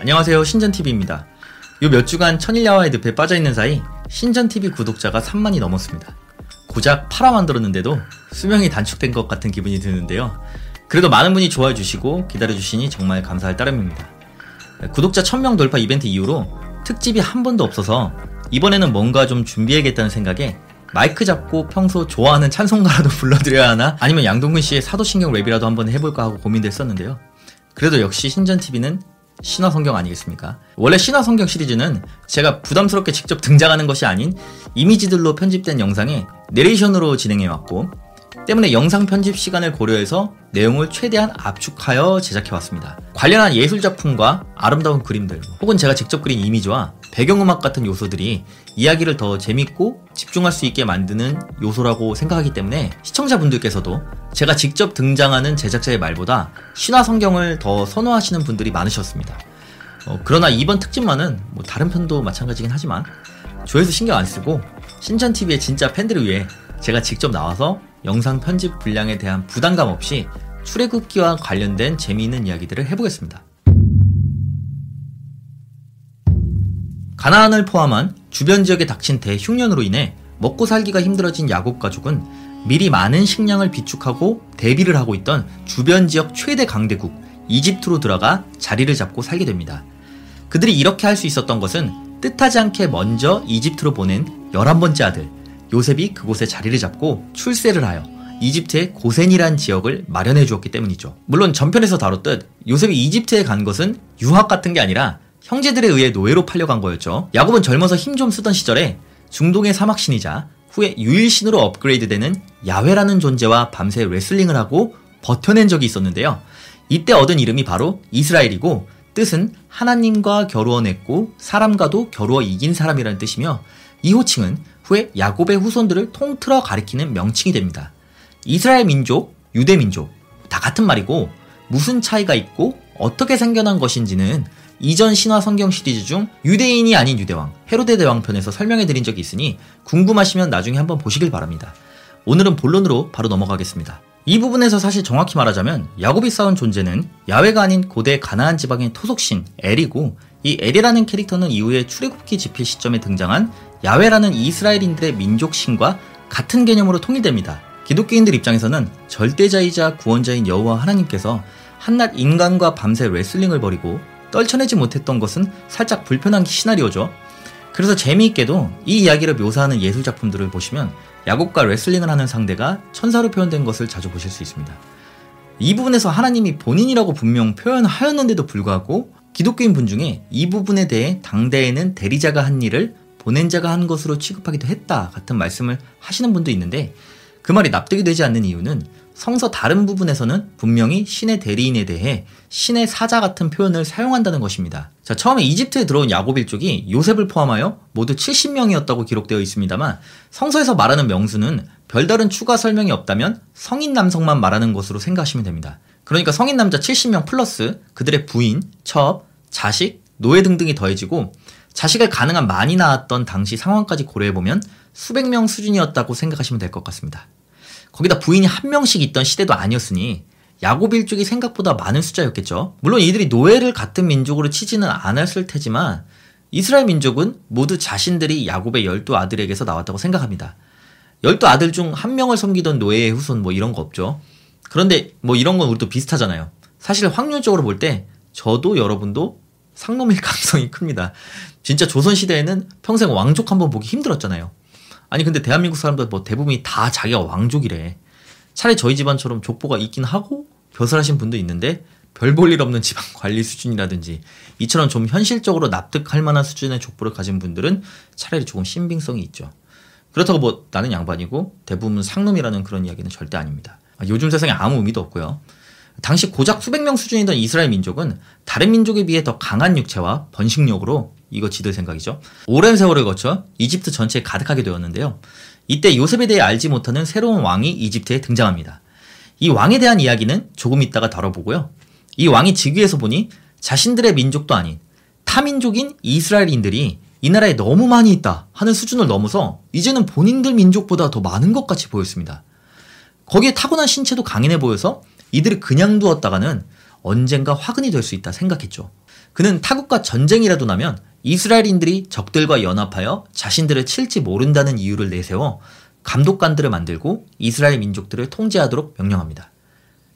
안녕하세요 신전TV입니다. 요 몇 주간 천일야화의 늪에 빠져있는 사이 신전TV 구독자가 3만이 넘었습니다. 고작 8화 만들었는데도 수명이 단축된 것 같은 기분이 드는데요. 그래도 많은 분이 좋아해 주시고 기다려 주시니 정말 감사할 따름입니다. 구독자 1000명 돌파 이벤트 이후로 특집이 한 번도 없어서 이번에는 뭔가 좀 준비해야겠다는 생각에 마이크 잡고 평소 좋아하는 찬송가라도 불러드려야 하나? 아니면 양동근 씨의 사도신경 랩이라도 한번 해볼까 하고 고민도 했었는데요. 그래도 역시 신전TV는 신화성경 아니겠습니까? 원래 신화성경 시리즈는 제가 부담스럽게 직접 등장하는 것이 아닌 이미지들로 편집된 영상에 내레이션으로 진행해왔고 때문에 영상 편집 시간을 고려해서 내용을 최대한 압축하여 제작해왔습니다. 관련한 예술 작품과 아름다운 그림들 혹은 제가 직접 그린 이미지와 배경음악 같은 요소들이 이야기를 더 재밌고 집중할 수 있게 만드는 요소라고 생각하기 때문에 시청자분들께서도 제가 직접 등장하는 제작자의 말보다 신화 성경을 더 선호하시는 분들이 많으셨습니다. 어, 그러나 이번 특집만은 뭐 다른 편도 마찬가지긴 하지만 조회수 신경 안 쓰고 신전TV의 진짜 팬들을 위해 제가 직접 나와서 영상 편집 분량에 대한 부담감 없이 출애굽기와 관련된 재미있는 이야기들을 해보겠습니다. 가나안을 포함한 주변 지역에 닥친 대흉년으로 인해 먹고 살기가 힘들어진 야곱 가족은 미리 많은 식량을 비축하고 대비를 하고 있던 주변 지역 최대 강대국 이집트로 들어가 자리를 잡고 살게 됩니다. 그들이 이렇게 할 수 있었던 것은 뜻하지 않게 먼저 이집트로 보낸 11번째 아들 요셉이 그곳에 자리를 잡고 출세를 하여 이집트의 고센이란 지역을 마련해 주었기 때문이죠. 물론 전편에서 다뤘듯 요셉이 이집트에 간 것은 유학 같은 게 아니라 형제들에 의해 노예로 팔려간 거였죠. 야곱은 젊어서 힘 좀 쓰던 시절에 중동의 사막신이자 후에 유일신으로 업그레이드되는 야훼라는 존재와 밤새 레슬링을 하고 버텨낸 적이 있었는데요. 이때 얻은 이름이 바로 이스라엘이고 뜻은 하나님과 겨루어냈고 사람과도 겨루어 이긴 사람이라는 뜻이며 이 호칭은 후에 야곱의 후손들을 통틀어 가리키는 명칭이 됩니다. 이스라엘 민족, 유대 민족 다 같은 말이고 무슨 차이가 있고 어떻게 생겨난 것인지는 이전 신화 성경 시리즈 중 유대인이 아닌 유대왕, 헤로데 대왕 편에서 설명해 드린 적이 있으니 궁금하시면 나중에 한번 보시길 바랍니다. 오늘은 본론으로 바로 넘어가겠습니다. 이 부분에서 사실 정확히 말하자면 야곱이 쌓은 존재는 야외가 아닌 고대 가나안 지방의 토속신 엘이고 이 엘이라는 캐릭터는 이후에 출애굽기 집필 시점에 등장한 야외라는 이스라엘인들의 민족신과 같은 개념으로 통일됩니다. 기독교인들 입장에서는 절대자이자 구원자인 여호와 하나님께서 한낱 인간과 밤새 레슬링을 벌이고 떨쳐내지 못했던 것은 살짝 불편한 시나리오죠. 그래서 재미있게도 이 이야기를 묘사하는 예술 작품들을 보시면 야곱과 레슬링을 하는 상대가 천사로 표현된 것을 자주 보실 수 있습니다. 이 부분에서 하나님이 본인이라고 분명 표현하였는데도 불구하고 기독교인 분 중에 이 부분에 대해 당대에는 대리자가 한 일을 보낸 자가 한 것으로 취급하기도 했다 같은 말씀을 하시는 분도 있는데 그 말이 납득이 되지 않는 이유는 성서 다른 부분에서는 분명히 신의 대리인에 대해 신의 사자 같은 표현을 사용한다는 것입니다. 자, 처음에 이집트에 들어온 야곱 일족이 요셉을 포함하여 모두 70명이었다고 기록되어 있습니다만 성서에서 말하는 명수는 별다른 추가 설명이 없다면 성인 남성만 말하는 것으로 생각하시면 됩니다. 그러니까 성인 남자 70명 플러스 그들의 부인, 첩, 자식, 노예 등등이 더해지고 자식을 가능한 많이 낳았던 당시 상황까지 고려해보면 수백 명 수준이었다고 생각하시면 될 것 같습니다. 거기다 부인이 한 명씩 있던 시대도 아니었으니 야곱 일족이 생각보다 많은 숫자였겠죠. 물론 이들이 노예를 같은 민족으로 치지는 않았을 테지만 이스라엘 민족은 모두 자신들이 야곱의 열두 아들에게서 나왔다고 생각합니다. 열두 아들 중 한 명을 섬기던 노예의 후손 뭐 이런 거 없죠. 그런데 뭐 이런 건 우리도 비슷하잖아요. 사실 확률적으로 볼 때 저도 여러분도 상놈일 가능성이 큽니다. 진짜 조선시대에는 평생 왕족 한번 보기 힘들었잖아요. 아니 근데 대한민국 사람들 뭐 대부분이 다 자기가 왕족이래. 차라리 저희 집안처럼 족보가 있긴 하고 벼슬하신 분도 있는데 별 볼 일 없는 집안 관리 수준이라든지 이처럼 좀 현실적으로 납득할 만한 수준의 족보를 가진 분들은 차라리 조금 신빙성이 있죠. 그렇다고 뭐 나는 양반이고 대부분 상놈이라는 그런 이야기는 절대 아닙니다. 요즘 세상에 아무 의미도 없고요. 당시 고작 수백 명 수준이던 이스라엘 민족은 다른 민족에 비해 더 강한 육체와 번식력으로 이거 지들 생각이죠. 오랜 세월을 거쳐 이집트 전체에 가득하게 되었는데요. 이때 요셉에 대해 알지 못하는 새로운 왕이 이집트에 등장합니다. 이 왕에 대한 이야기는 조금 있다가 다뤄보고요. 이 왕이 즉위해서 보니 자신들의 민족도 아닌 타민족인 이스라엘인들이 이 나라에 너무 많이 있다 하는 수준을 넘어서 이제는 본인들 민족보다 더 많은 것 같이 보였습니다. 거기에 타고난 신체도 강인해 보여서 이들을 그냥 두었다가는 언젠가 화근이 될 수 있다 생각했죠. 그는 타국과 전쟁이라도 나면 이스라엘인들이 적들과 연합하여 자신들을 칠지 모른다는 이유를 내세워 감독관들을 만들고 이스라엘 민족들을 통제하도록 명령합니다.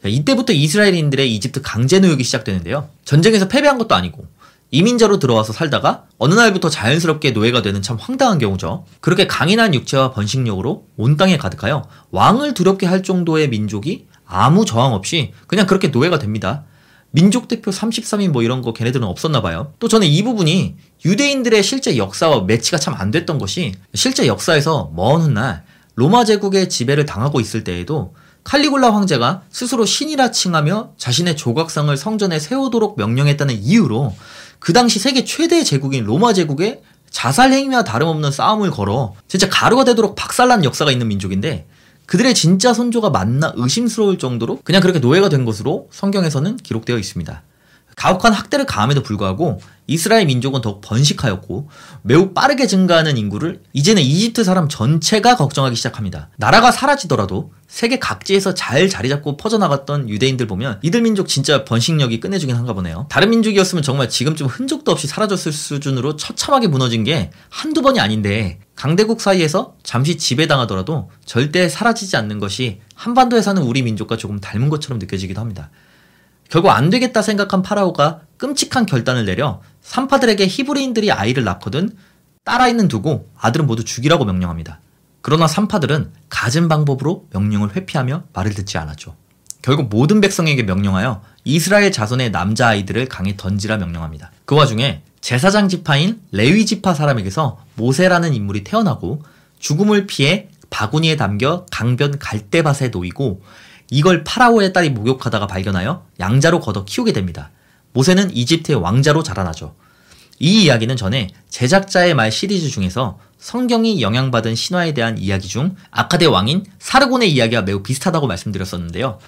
이때부터 이스라엘인들의 이집트 강제 노역이 시작되는데요. 전쟁에서 패배한 것도 아니고 이민자로 들어와서 살다가 어느 날부터 자연스럽게 노예가 되는 참 황당한 경우죠. 그렇게 강인한 육체와 번식력으로 온 땅에 가득하여 왕을 두렵게 할 정도의 민족이 아무 저항 없이 그냥 그렇게 노예가 됩니다. 민족 대표 33인 뭐 이런 거 걔네들은 없었나 봐요. 또 저는 이 부분이 유대인들의 실제 역사와 매치가 참 안 됐던 것이 실제 역사에서 먼 훗날 로마 제국의 지배를 당하고 있을 때에도 칼리굴라 황제가 스스로 신이라 칭하며 자신의 조각상을 성전에 세우도록 명령했다는 이유로 그 당시 세계 최대의 제국인 로마 제국의 자살 행위와 다름없는 싸움을 걸어 진짜 가루가 되도록 박살난 역사가 있는 민족인데 그들의 진짜 선조가 맞나 의심스러울 정도로 그냥 그렇게 노예가 된 것으로 성경에서는 기록되어 있습니다. 가혹한 학대를 가함에도 불구하고 이스라엘 민족은 더욱 번식하였고 매우 빠르게 증가하는 인구를 이제는 이집트 사람 전체가 걱정하기 시작합니다. 나라가 사라지더라도 세계 각지에서 잘 자리 잡고 퍼져나갔던 유대인들 보면 이들 민족 진짜 번식력이 끝내주긴 한가 보네요. 다른 민족이었으면 정말 지금쯤 흔적도 없이 사라졌을 수준으로 처참하게 무너진 게 한두 번이 아닌데 강대국 사이에서 잠시 지배당하더라도 절대 사라지지 않는 것이 한반도에 사는 우리 민족과 조금 닮은 것처럼 느껴지기도 합니다. 결국 안 되겠다 생각한 파라오가 끔찍한 결단을 내려 산파들에게 히브리인들이 아이를 낳거든 딸아이는 두고 아들은 모두 죽이라고 명령합니다. 그러나 산파들은 갖은 방법으로 명령을 회피하며 말을 듣지 않았죠. 결국 모든 백성에게 명령하여 이스라엘 자손의 남자아이들을 강에 던지라 명령합니다. 그 와중에 제사장 지파인 레위 지파 사람에게서 모세라는 인물이 태어나고 죽음을 피해 바구니에 담겨 강변 갈대밭에 놓이고 이걸 파라오의 딸이 목욕하다가 발견하여 양자로 걷어 키우게 됩니다. 모세는 이집트의 왕자로 자라나죠. 이 이야기는 전에 제작자의 말 시리즈 중에서 성경이 영향받은 신화에 대한 이야기 중 아카데 왕인 사르곤의 이야기와 매우 비슷하다고 말씀드렸었는데요.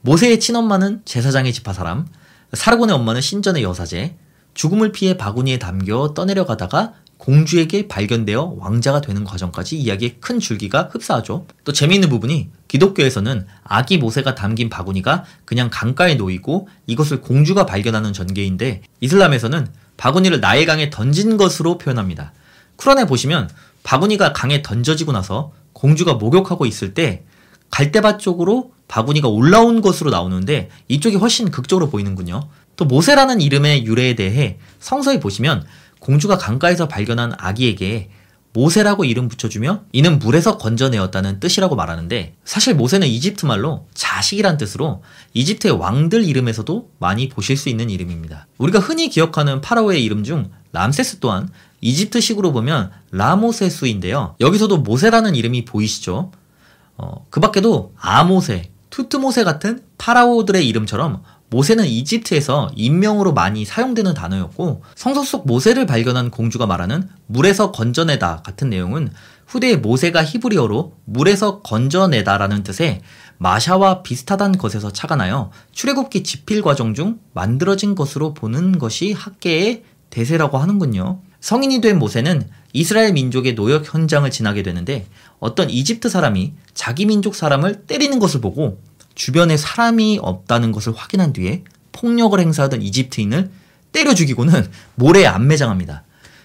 모세의 친엄마는 제사장의 지파 사람, 사르곤의 엄마는 신전의 여사제, 죽음을 피해 바구니에 담겨 떠내려가다가 공주에게 발견되어 왕자가 되는 과정까지 이야기의 큰 줄기가 흡사하죠. 또 재미있는 부분이 기독교에서는 아기 모세가 담긴 바구니가 그냥 강가에 놓이고 이것을 공주가 발견하는 전개인데 이슬람에서는 바구니를 나일 강에 던진 것으로 표현합니다. 쿠란에 보시면 바구니가 강에 던져지고 나서 공주가 목욕하고 있을 때 갈대밭 쪽으로 바구니가 올라온 것으로 나오는데 이쪽이 훨씬 극적으로 보이는군요. 또 모세라는 이름의 유래에 대해 성서에 보시면 공주가 강가에서 발견한 아기에게 모세라고 이름 붙여주며 이는 물에서 건져내었다는 뜻이라고 말하는데 사실 모세는 이집트 말로 자식이란 뜻으로 이집트의 왕들 이름에서도 많이 보실 수 있는 이름입니다. 우리가 흔히 기억하는 파라오의 이름 중 람세스 또한 이집트식으로 보면 라모세수인데요. 여기서도 모세라는 이름이 보이시죠? 어, 그 밖에도 아모세, 투트모세 같은 파라오들의 이름처럼 모세는 이집트에서 인명으로 많이 사용되는 단어였고 성서 속 모세를 발견한 공주가 말하는 물에서 건져내다 같은 내용은 후대에 모세가 히브리어로 물에서 건져내다라는 뜻의 마샤와 비슷하단 것에서 착안하여 출애굽기 집필 과정 중 만들어진 것으로 보는 것이 학계의 대세라고 하는군요. 성인이 된 모세는 이스라엘 민족의 노역 현장을 지나게 되는데 어떤 이집트 사람이 자기 민족 사람을 때리는 것을 보고 주변에 사람이 없다는 것을 확인한 뒤에 폭력을 행사하던 이집트인을 때려 죽이고는 모래에 안매장합니다.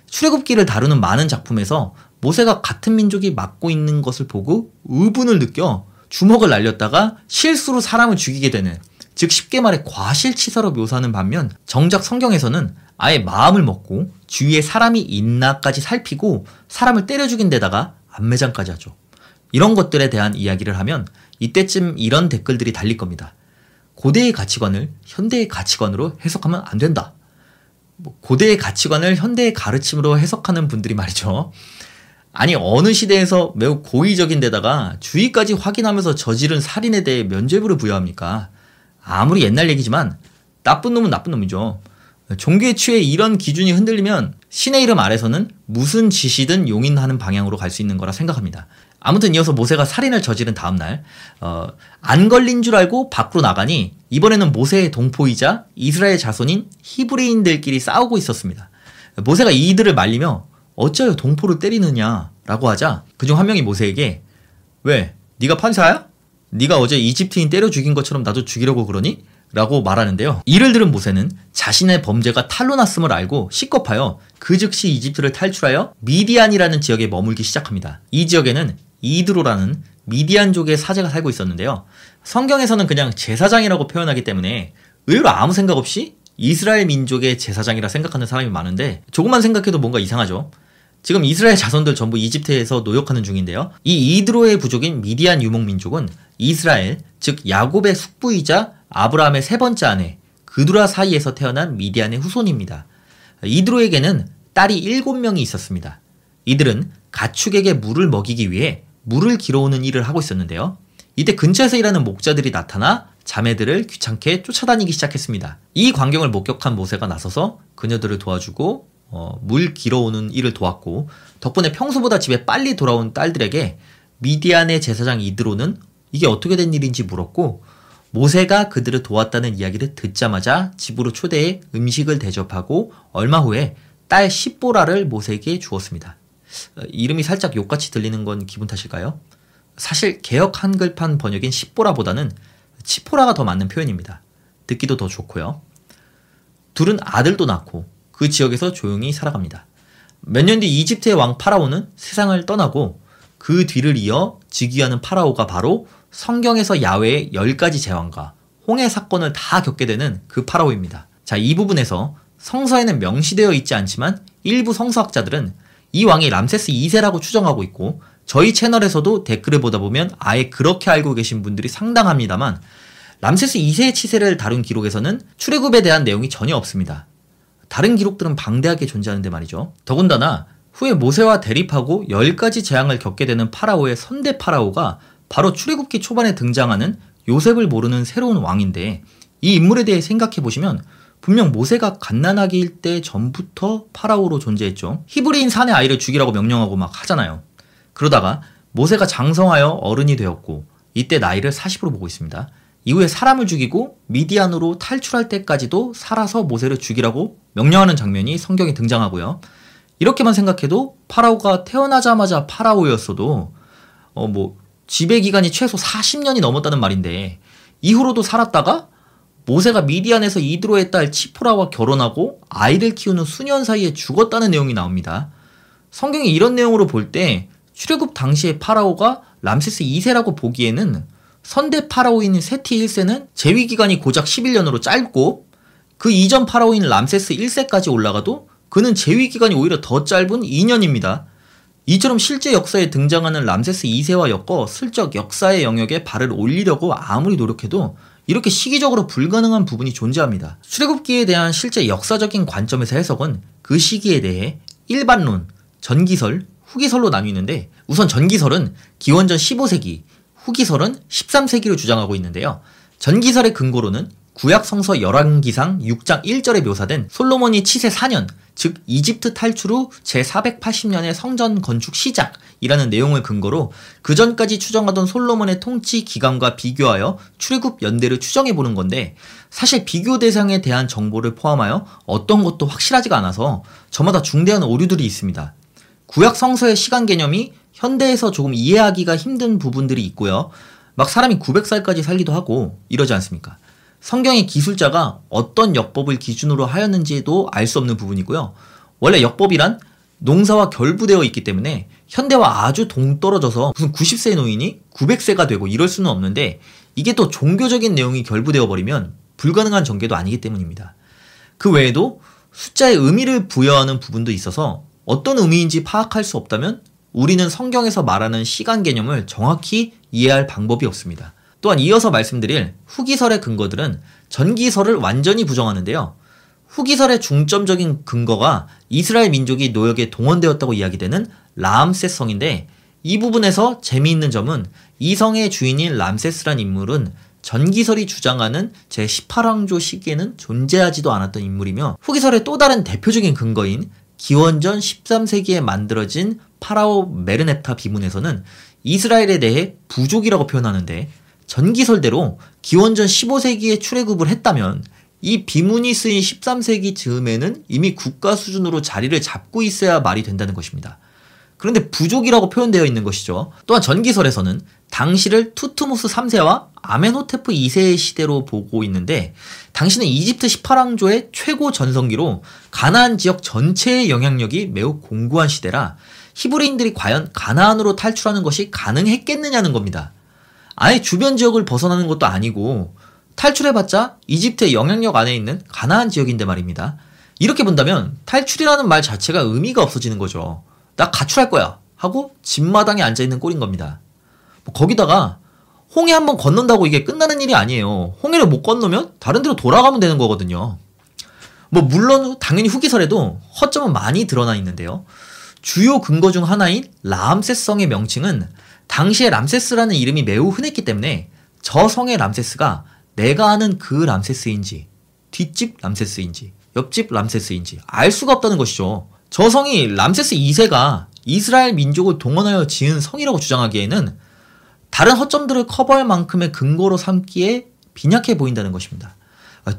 출애굽기를 다루는 많은 작품에서 모세가 같은 민족이 맡고 있는 것을 보고 의분을 느껴 주먹을 날렸다가 실수로 사람을 죽이게 되는 즉 쉽게 말해 과실치사로 묘사하는 반면 정작 성경에서는 아예 마음을 먹고 주위에 사람이 있나까지 살피고 사람을 때려 죽인 데다가 안매장까지 하죠. 이런 것들에 대한 이야기를 하면 이때쯤 이런 댓글들이 달릴 겁니다. 고대의 가치관을 현대의 가치관으로 해석하면 안 된다. 뭐 고대의 가치관을 현대의 가르침으로 해석하는 분들이 말이죠. 아니 어느 시대에서 매우 고의적인 데다가 주의까지 확인하면서 저지른 살인에 대해 면죄부를 부여합니까? 아무리 옛날 얘기지만 나쁜 놈은 나쁜 놈이죠. 종교에 취해 이런 기준이 흔들리면 신의 이름 아래서는 무슨 짓이든 용인하는 방향으로 갈 수 있는 거라 생각합니다. 아무튼 이어서 모세가 살인을 저지른 다음 날 어, 안 걸린 줄 알고 밖으로 나가니 이번에는 모세의 동포이자 이스라엘 자손인 히브리인들끼리 싸우고 있었습니다. 모세가 이들을 말리며 어쩌여 동포를 때리느냐라고 하자 그중 한 명이 모세에게 왜 네가 판사야? 네가 어제 이집트인 때려 죽인 것처럼 나도 죽이려고 그러니? 라고 말하는데요. 이를 들은 모세는 자신의 범죄가 탄로났음을 알고 시겁하여 그 즉시 이집트를 탈출하여 미디안이라는 지역에 머물기 시작합니다. 이 지역에는 이드로라는 미디안족의 사제가 살고 있었는데요. 성경에서는 그냥 제사장이라고 표현하기 때문에 의외로 아무 생각 없이 이스라엘 민족의 제사장이라 생각하는 사람이 많은데 조금만 생각해도 뭔가 이상하죠. 지금 이스라엘 자손들 전부 이집트에서 노역하는 중인데요. 이 이드로의 부족인 미디안 유목 민족은 이스라엘, 즉 야곱의 숙부이자 아브라함의 세 번째 아내 그두라 사이에서 태어난 미디안의 후손입니다. 이드로에게는 딸이 일곱 명이 있었습니다. 이들은 가축에게 물을 먹이기 위해 물을 길어오는 일을 하고 있었는데요. 이때 근처에서 일하는 목자들이 나타나 자매들을 귀찮게 쫓아다니기 시작했습니다. 이 광경을 목격한 모세가 나서서 그녀들을 도와주고 어, 물 길어오는 일을 도왔고 덕분에 평소보다 집에 빨리 돌아온 딸들에게 미디안의 제사장 이드로는 이게 어떻게 된 일인지 물었고 모세가 그들을 도왔다는 이야기를 듣자마자 집으로 초대해 음식을 대접하고 얼마 후에 딸 시보라를 모세에게 주었습니다. 어, 이름이 살짝 욕같이 들리는 건 기분 탓일까요? 사실 개혁 한글판 번역인 시보라보다는 치포라가 더 맞는 표현입니다. 듣기도 더 좋고요. 둘은 아들도 낳고 그 지역에서 조용히 살아갑니다. 몇 년 뒤 이집트의 왕 파라오는 세상을 떠나고 그 뒤를 이어 즉위하는 파라오가 바로 성경에서 야외의 10가지 제왕과 홍해 사건을 다 겪게 되는 그 파라오입니다. 자, 이 부분에서 성서에는 명시되어 있지 않지만 일부 성서학자들은 이 왕이 람세스 2세라고 추정하고 있고 저희 채널에서도 댓글을 보다 보면 아예 그렇게 알고 계신 분들이 상당합니다만 람세스 2세의 치세를 다룬 기록에서는 출애굽에 대한 내용이 전혀 없습니다. 다른 기록들은 방대하게 존재하는데 말이죠. 더군다나 후에 모세와 대립하고 10가지 재앙을 겪게 되는 파라오의 선대 파라오가 바로 출애굽기 초반에 등장하는 요셉을 모르는 새로운 왕인데 이 인물에 대해 생각해 보시면 분명 모세가 갓난아기일 때 전부터 파라오로 존재했죠. 히브리인 산의 아이를 죽이라고 명령하고 막 하잖아요. 그러다가 모세가 장성하여 어른이 되었고 이때 나이를 40으로 보고 있습니다. 이후에 사람을 죽이고 미디안으로 탈출할 때까지도 살아서 모세를 죽이라고 명령하는 장면이 성경에 등장하고요. 이렇게만 생각해도 파라오가 태어나자마자 파라오였어도 어 뭐 지배 기간이 최소 40년이 넘었다는 말인데 이후로도 살았다가 모세가 미디안에서 이드로의 딸 치포라와 결혼하고 아이를 키우는 수년 사이에 죽었다는 내용이 나옵니다. 성경이 이런 내용으로 볼 때 출애굽 당시의 파라오가 람세스 2세라고 보기에는 선대 파라오인 세티 1세는 재위 기간이 고작 11년으로 짧고 그 이전 파라오인 람세스 1세까지 올라가도 그는 재위 기간이 오히려 더 짧은 2년입니다. 이처럼 실제 역사에 등장하는 람세스 2세와 엮어 슬쩍 역사의 영역에 발을 올리려고 아무리 노력해도 이렇게 시기적으로 불가능한 부분이 존재합니다. 출애굽기에 대한 실제 역사적인 관점에서 해석은 그 시기에 대해 일반론, 전기설, 후기설로 나뉘는데 우선 전기설은 기원전 15세기, 후기설은 13세기로 주장하고 있는데요. 전기설의 근거로는 구약 성서 열왕기상 6장 1절에 묘사된 솔로몬이 치세 4년, 즉 이집트 탈출 후 제480년의 성전 건축 시작이라는 내용을 근거로 그 전까지 추정하던 솔로몬의 통치 기간과 비교하여 출애굽 연대를 추정해 보는 건데 사실 비교 대상에 대한 정보를 포함하여 어떤 것도 확실하지가 않아서 저마다 중대한 오류들이 있습니다. 구약 성서의 시간 개념이 현대에서 조금 이해하기가 힘든 부분들이 있고요. 막 사람이 900살까지 살기도 하고 이러지 않습니까? 성경의 기술자가 어떤 역법을 기준으로 하였는지도 알 수 없는 부분이고요. 원래 역법이란 농사와 결부되어 있기 때문에 현대와 아주 동떨어져서 무슨 90세 노인이 900세가 되고 이럴 수는 없는데 이게 또 종교적인 내용이 결부되어 버리면 불가능한 전개도 아니기 때문입니다. 그 외에도 숫자의 의미를 부여하는 부분도 있어서 어떤 의미인지 파악할 수 없다면 우리는 성경에서 말하는 시간 개념을 정확히 이해할 방법이 없습니다. 또한 이어서 말씀드릴 후기설의 근거들은 전기설을 완전히 부정하는데요. 후기설의 중점적인 근거가 이스라엘 민족이 노역에 동원되었다고 이야기되는 라암세스 성인데 이 부분에서 재미있는 점은 이 성의 주인인 람세스란 인물은 전기설이 주장하는 제18왕조 시기에는 존재하지도 않았던 인물이며 후기설의 또 다른 대표적인 근거인 기원전 13세기에 만들어진 파라오 메르넵타 비문에서는 이스라엘에 대해 부족이라고 표현하는데 전기설대로 기원전 15세기에 출애굽을 했다면 이 비문이 쓰인 13세기 즈음에는 이미 국가 수준으로 자리를 잡고 있어야 말이 된다는 것입니다. 그런데 부족이라고 표현되어 있는 것이죠. 또한 전기설에서는 당시를 투트모스 3세와 아멘호테프 2세의 시대로 보고 있는데 당시는 이집트 18왕조의 최고 전성기로 가나안 지역 전체의 영향력이 매우 공고한 시대라 히브리인들이 과연 가나안으로 탈출하는 것이 가능했겠느냐는 겁니다. 아예 주변 지역을 벗어나는 것도 아니고 탈출해봤자 이집트의 영향력 안에 있는 가나안 지역인데 말입니다. 이렇게 본다면 탈출이라는 말 자체가 의미가 없어지는 거죠. 나 가출할 거야 하고 집마당에 앉아있는 꼴인 겁니다. 뭐 거기다가 홍해 한번 건넌다고 이게 끝나는 일이 아니에요. 홍해를 못 건너면 다른 데로 돌아가면 되는 거거든요. 뭐 물론 당연히 후기설에도 허점은 많이 드러나 있는데요. 주요 근거 중 하나인 람세성의 명칭은 당시에 람세스라는 이름이 매우 흔했기 때문에 저 성의 람세스가 내가 아는 그 람세스인지 뒷집 람세스인지 옆집 람세스인지 알 수가 없다는 것이죠. 저 성이 람세스 2세가 이스라엘 민족을 동원하여 지은 성이라고 주장하기에는 다른 허점들을 커버할 만큼의 근거로 삼기에 빈약해 보인다는 것입니다.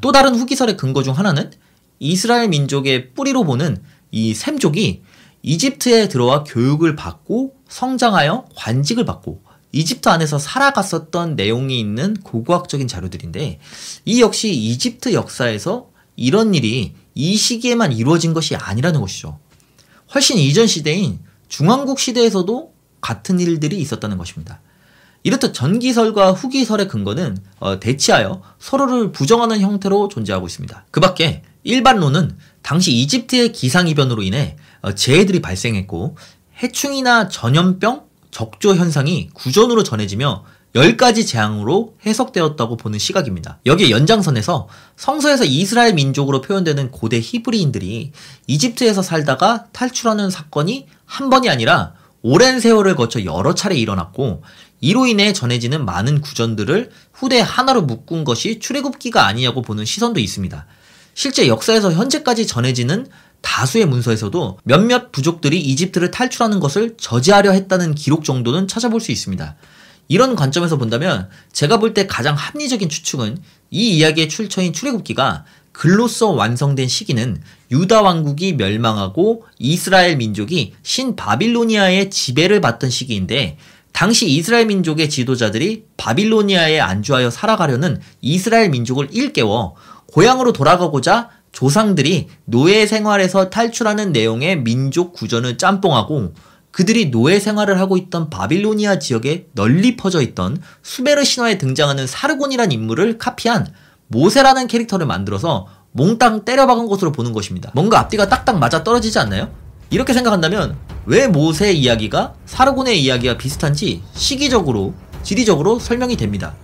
또 다른 후기설의 근거 중 하나는 이스라엘 민족의 뿌리로 보는 이 셈족이 이집트에 들어와 교육을 받고 성장하여 관직을 받고 이집트 안에서 살아갔었던 내용이 있는 고고학적인 자료들인데 이 역시 이집트 역사에서 이런 일이 이 시기에만 이루어진 것이 아니라는 것이죠. 훨씬 이전 시대인 중왕국 시대에서도 같은 일들이 있었다는 것입니다. 이렇듯 전기설과 후기설의 근거는 어, 대치하여 서로를 부정하는 형태로 존재하고 있습니다. 그 밖에 일반론은 당시 이집트의 기상이변으로 인해 어, 재해들이 발생했고 해충이나 전염병, 적조 현상이 구전으로 전해지며 10가지 재앙으로 해석되었다고 보는 시각입니다. 여기에 연장선에서 성서에서 이스라엘 민족으로 표현되는 고대 히브리인들이 이집트에서 살다가 탈출하는 사건이 한 번이 아니라 오랜 세월을 거쳐 여러 차례 일어났고 이로 인해 전해지는 많은 구전들을 후대 하나로 묶은 것이 출애굽기가 아니냐고 보는 시선도 있습니다. 실제 역사에서 현재까지 전해지는 다수의 문서에서도 몇몇 부족들이 이집트를 탈출하는 것을 저지하려 했다는 기록 정도는 찾아볼 수 있습니다. 이런 관점에서 본다면 제가 볼 때 가장 합리적인 추측은 이 이야기의 출처인 출애굽기가 글로써 완성된 시기는 유다 왕국이 멸망하고 이스라엘 민족이 신 바빌로니아의 지배를 받던 시기인데 당시 이스라엘 민족의 지도자들이 바빌로니아에 안주하여 살아가려는 이스라엘 민족을 일깨워 고향으로 돌아가고자 조상들이 노예 생활에서 탈출하는 내용의 민족 구전을 짬뽕하고 그들이 노예 생활을 하고 있던 바빌로니아 지역에 널리 퍼져 있던 수메르 신화에 등장하는 사르곤이란 인물을 카피한 모세라는 캐릭터를 만들어서 몽땅 때려박은 것으로 보는 것입니다. 뭔가 앞뒤가 딱딱 맞아 떨어지지 않나요? 이렇게 생각한다면 왜 모세 이야기가 사르곤의 이야기와 비슷한지 시기적으로, 지리적으로 설명이 됩니다.